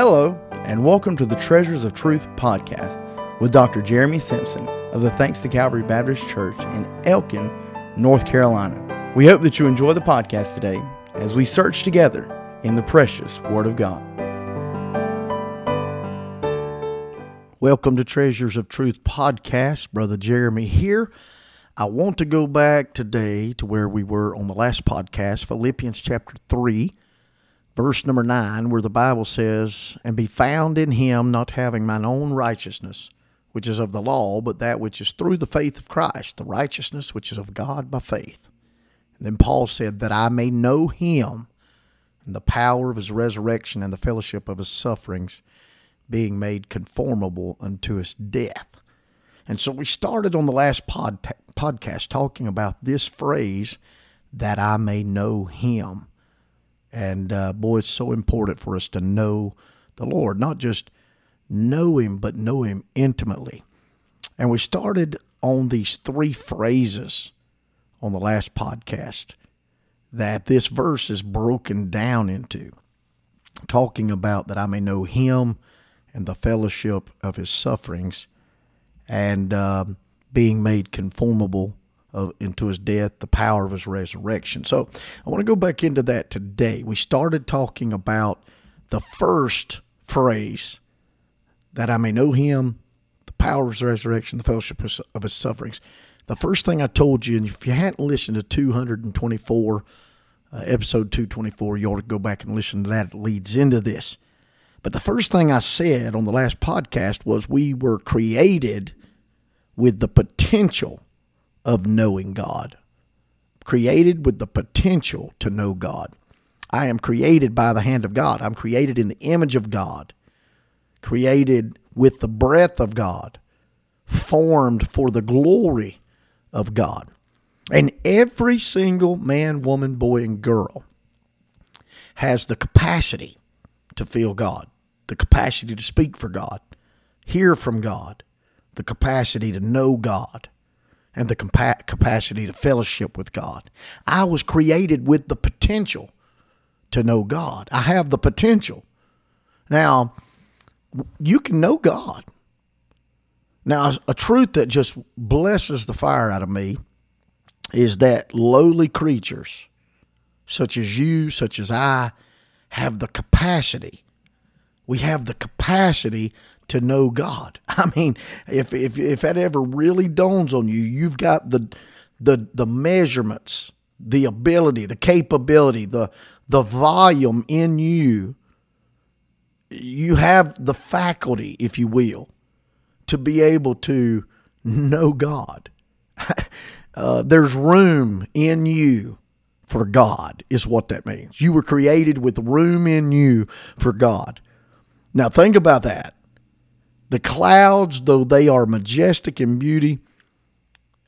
Hello, and welcome to the Treasures of Truth podcast with Dr. Jeremy Simpson of the Thanks to Calvary Baptist Church in Elkin, North Carolina. We hope that you enjoy the podcast today as we search together in the precious Word of God. Welcome to Treasures of Truth podcast. Brother Jeremy here. I want to go back today to where we were on the last podcast, Philippians chapter 3 verse number 9, where the Bible says, And be found in him, not having mine own righteousness, which is of the law, but that which is through the faith of Christ, the righteousness which is of God by faith. And then Paul said, That I may know him and the power of his resurrection and the fellowship of his sufferings, being made conformable unto his death. And so we started on the last pod, podcast talking about this phrase, that I may know him. And uh, boy, it's so important for us to know the Lord, not just know Him, but know Him intimately. And we started on these three phrases on the last podcast that this verse is broken down into, talking about that I may know Him and the fellowship of His sufferings and uh, being made conformable of, into his death, the power of his resurrection. So I want to go back into that today. We started talking about the first phrase that I may know him, the power of his resurrection, the fellowship of his sufferings. The first thing I told you, and if you hadn't listened to 224, uh, episode 224, you ought to go back and listen to that. It leads into this. But the first thing I said on the last podcast was we were created with the potential of knowing God, created with the potential to know God. I am created by the hand of God. I'm created in the image of God, created with the breath of God, formed for the glory of God. And every single man, woman, boy, and girl has the capacity to feel God, the capacity to speak for God, hear from God, the capacity to know God and the compa- capacity to fellowship with God. I was created with the potential to know God. I have the potential. Now, you can know God. Now, a truth that just blesses the fire out of me is that lowly creatures, such as you, such as I, have the capacity. We have the capacity to know God. I mean, if if if that ever really dawns on you, you've got the the the measurements, the ability, the capability, the the volume in you. You have the faculty, if you will, to be able to know God. uh, there's room in you for God, is what that means. You were created with room in you for God. Now, think about that. The clouds, though they are majestic in beauty,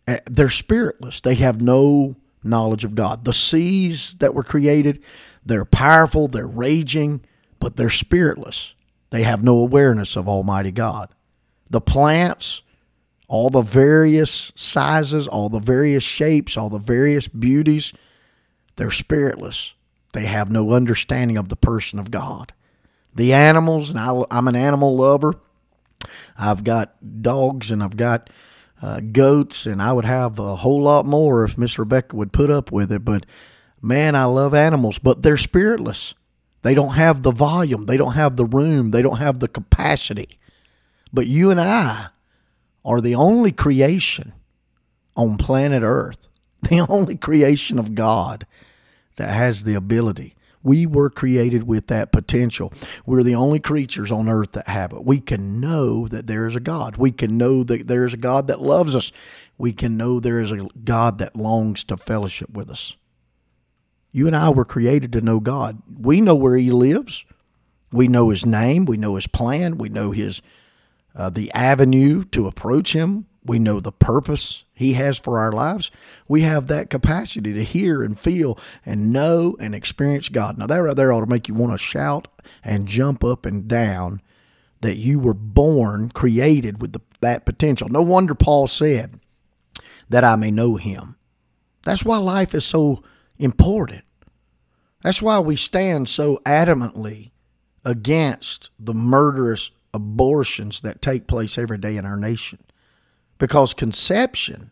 eh, they're spiritless. They have no knowledge of God. The seas that were created, they're powerful, they're raging, but they're spiritless. They have no awareness of Almighty God. The plants, all the various sizes, all the various shapes, all the various beauties, they're spiritless. They have no understanding of the person of God. The animals, and I, am an animal lover, I've got dogs and I've got uh, goats, and I would have a whole lot more if Miss Rebecca would put up with it. But man, I love animals, but they're spiritless. They don't have the volume, they don't have the room, they don't have the capacity. But you and I are the only creation on planet Earth, the only creation of God that has the ability we were created with that potential. We're the only creatures on earth that have it. We can know that there is a God. We can know that there is a God that loves us. We can know there is a God that longs to fellowship with us. You and I were created to know God. We know where He lives. We know His name. We know His plan. We know His uh, the avenue to approach Him. We know the purpose He has for our lives. We have that capacity to hear and feel and know and experience God. Now, that right there ought to make you want to shout and jump up and down that you were born, created with the, that potential. No wonder Paul said, that I may know Him. That's why life is so important. That's why we stand so adamantly against the murderous abortions that take place every day in our nation. Because conception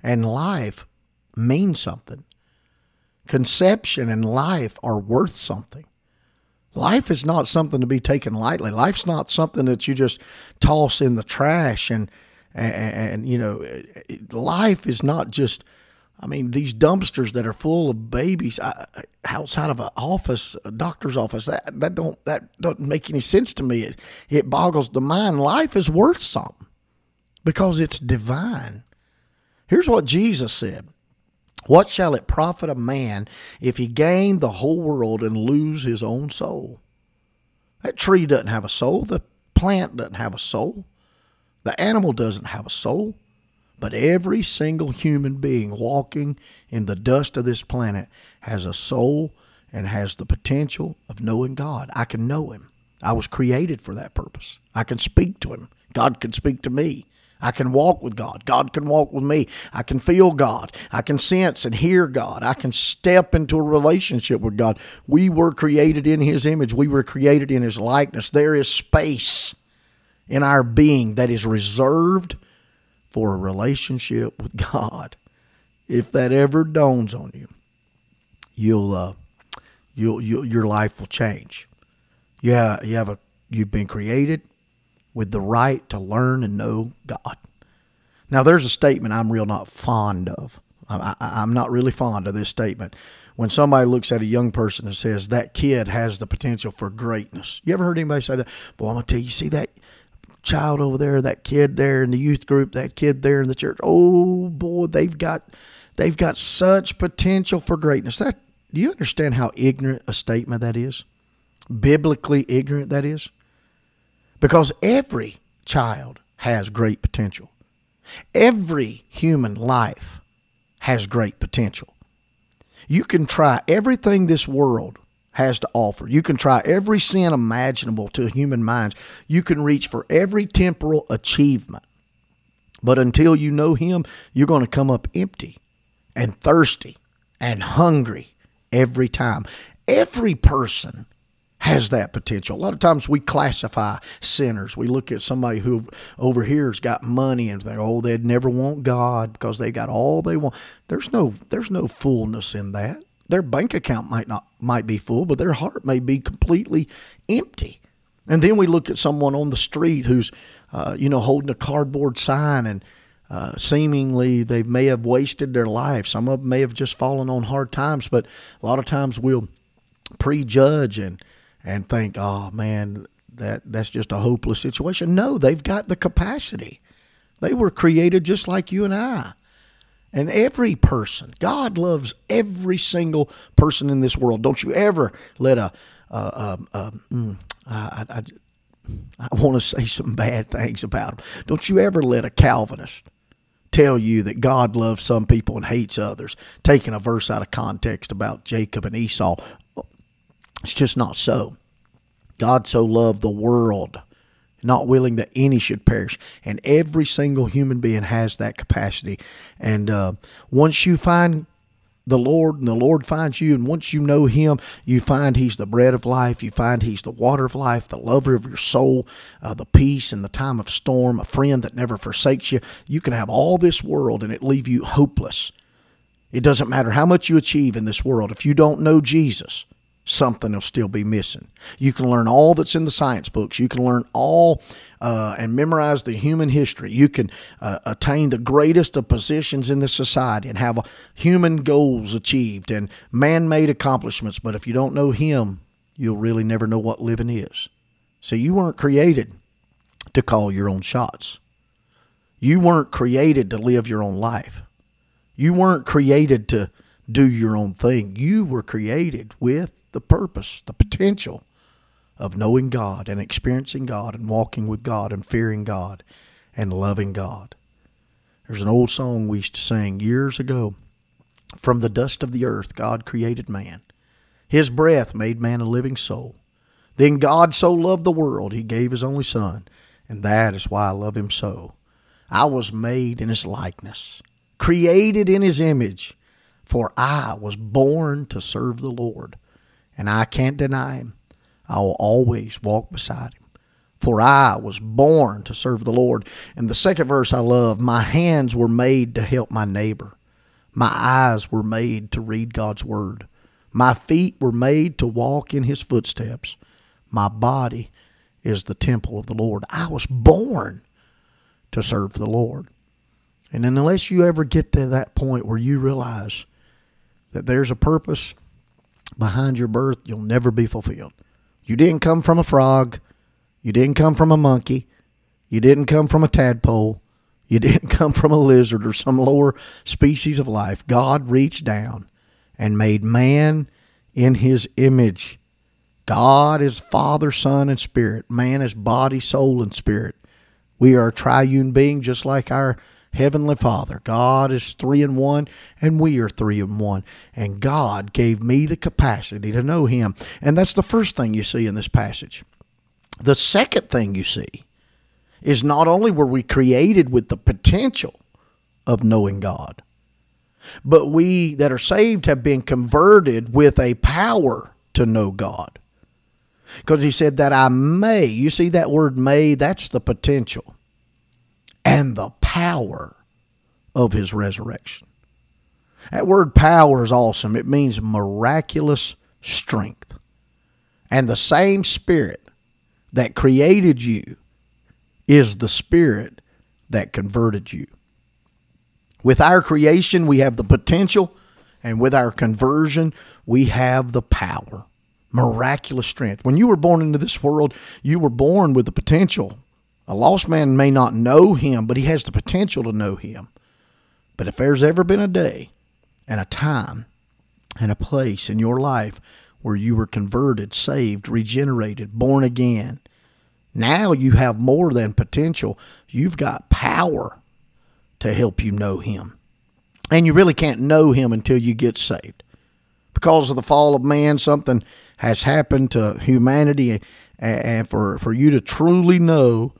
and life mean something. Conception and life are worth something. Life is not something to be taken lightly. Life's not something that you just toss in the trash and and, and you know, life is not just I mean, these dumpsters that are full of babies outside of an office, a doctor's office, that, that don't that doesn't make any sense to me. It, it boggles the mind. Life is worth something because it's divine. Here's what Jesus said. What shall it profit a man if he gain the whole world and lose his own soul? That tree doesn't have a soul. The plant doesn't have a soul. The animal doesn't have a soul. But every single human being walking in the dust of this planet has a soul and has the potential of knowing God. I can know Him. I was created for that purpose. I can speak to Him. God can speak to me. I can walk with God. God can walk with me. I can feel God. I can sense and hear God. I can step into a relationship with God. We were created in His image, we were created in His likeness. There is space in our being that is reserved for a relationship with God, if that ever dawns on you, you'll uh, you'll, you'll your life will change. Yeah, you have a you've been created with the right to learn and know God. Now, there's a statement I'm real not fond of. I, am not really fond of this statement. When somebody looks at a young person and says that kid has the potential for greatness, you ever heard anybody say that? Boy, I'm gonna tell you, see that child over there, that kid there in the youth group, that kid there in the church. Oh boy, they've got they've got such potential for greatness. That do you understand how ignorant a statement that is? Biblically ignorant that is? Because every child has great potential. Every human life has great potential. You can try everything this world has to offer. You can try every sin imaginable to human minds. You can reach for every temporal achievement. But until you know Him, you're going to come up empty and thirsty and hungry every time. Every person has that potential. A lot of times we classify sinners. We look at somebody who over here has got money and think, oh, they'd never want God because they got all they want. There's no there's no fullness in that their bank account might not might be full, but their heart may be completely empty. And then we look at someone on the street who's, uh, you know, holding a cardboard sign and uh, seemingly they may have wasted their life. Some of them may have just fallen on hard times, but a lot of times we'll prejudge and and think, oh man, that that's just a hopeless situation. No, they've got the capacity. They were created just like you and I. And every person, God loves every single person in this world. Don't you ever let a, mm, I, I, I want to say some bad things about them. Don't you ever let a Calvinist tell you that God loves some people and hates others, taking a verse out of context about Jacob and Esau. It's just not so. God so loved the world not willing that any should perish. And every single human being has that capacity. And uh, once you find the Lord and the Lord finds you, and once you know Him, you find He's the bread of life, you find He's the water of life, the lover of your soul, uh, the peace in the time of storm, a friend that never forsakes you. You can have all this world and it leave you hopeless. It doesn't matter how much you achieve in this world. If you don't know Jesus, something will still be missing. You can learn all that's in the science books. You can learn all uh, and memorize the human history. You can uh, attain the greatest of positions in the society and have human goals achieved and man made accomplishments. But if you don't know Him, you'll really never know what living is. See, you weren't created to call your own shots. You weren't created to live your own life. You weren't created to do your own thing. You were created with the purpose, the potential of knowing God and experiencing God and walking with God and fearing God and loving God. There's an old song we used to sing years ago. From the dust of the earth, God created man. His breath made man a living soul. Then God so loved the world, he gave his only Son, and that is why I love him so. I was made in his likeness, created in his image, for I was born to serve the Lord and I can't deny him. I will always walk beside him. For I was born to serve the Lord. And the second verse I love My hands were made to help my neighbor. My eyes were made to read God's word. My feet were made to walk in his footsteps. My body is the temple of the Lord. I was born to serve the Lord. And unless you ever get to that point where you realize that there's a purpose behind your birth, you'll never be fulfilled. You didn't come from a frog. You didn't come from a monkey. You didn't come from a tadpole. You didn't come from a lizard or some lower species of life. God reached down and made man in his image. God is Father, Son, and Spirit. Man is body, soul, and spirit. We are a triune being just like our Heavenly Father. God is three in one, and we are three in one. And God gave me the capacity to know Him. And that's the first thing you see in this passage. The second thing you see is not only were we created with the potential of knowing God, but we that are saved have been converted with a power to know God. Because he said that I may, you see that word may, that's the potential and the power of his resurrection. That word power is awesome. It means miraculous strength. And the same spirit that created you is the spirit that converted you. With our creation, we have the potential, and with our conversion, we have the power. Miraculous strength. When you were born into this world, you were born with the potential a lost man may not know him, but he has the potential to know him. But if there's ever been a day and a time and a place in your life where you were converted, saved, regenerated, born again, now you have more than potential. You've got power to help you know him. And you really can't know him until you get saved. Because of the fall of man, something has happened to humanity. And for, for you to truly know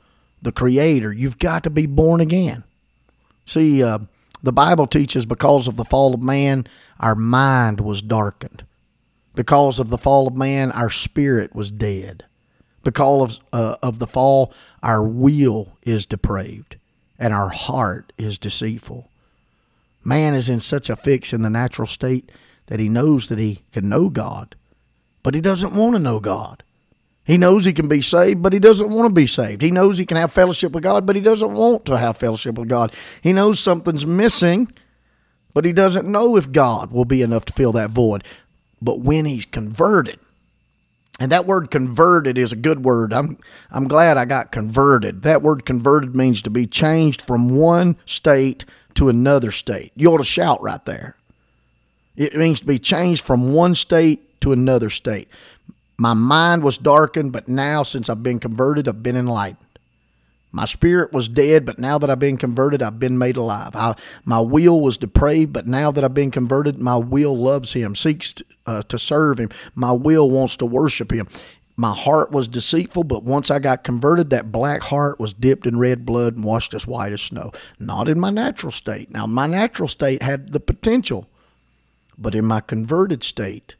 the Creator, you've got to be born again. See, uh, the Bible teaches because of the fall of man, our mind was darkened. Because of the fall of man, our spirit was dead. Because of, uh, of the fall, our will is depraved and our heart is deceitful. Man is in such a fix in the natural state that he knows that he can know God, but he doesn't want to know God. He knows he can be saved, but he doesn't want to be saved. He knows he can have fellowship with God, but he doesn't want to have fellowship with God. He knows something's missing, but he doesn't know if God will be enough to fill that void. But when he's converted, and that word converted is a good word. I'm I'm glad I got converted. That word converted means to be changed from one state to another state. You ought to shout right there. It means to be changed from one state to another state. My mind was darkened, but now, since I've been converted, I've been enlightened. My spirit was dead, but now that I've been converted, I've been made alive. I, my will was depraved, but now that I've been converted, my will loves Him, seeks uh, to serve Him. My will wants to worship Him. My heart was deceitful, but once I got converted, that black heart was dipped in red blood and washed as white as snow. Not in my natural state. Now, my natural state had the potential, but in my converted state,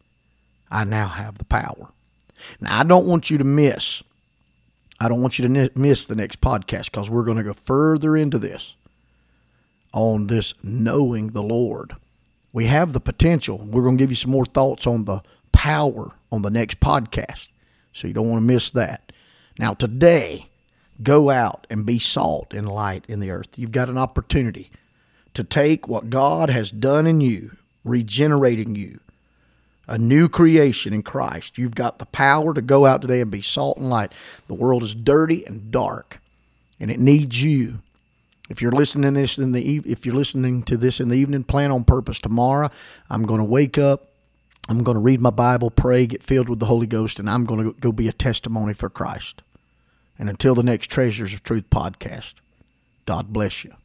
I now have the power. Now, I don't want you to miss. I don't want you to miss the next podcast because we're going to go further into this on this knowing the Lord. We have the potential. We're going to give you some more thoughts on the power on the next podcast. So you don't want to miss that. Now, today, go out and be salt and light in the earth. You've got an opportunity to take what God has done in you, regenerating you, a new creation in Christ. You've got the power to go out today and be salt and light. The world is dirty and dark, and it needs you. If you're listening to this in the if you're listening to this in the evening, plan on purpose. Tomorrow, I'm going to wake up. I'm going to read my Bible, pray, get filled with the Holy Ghost, and I'm going to go be a testimony for Christ. And until the next Treasures of Truth podcast, God bless you.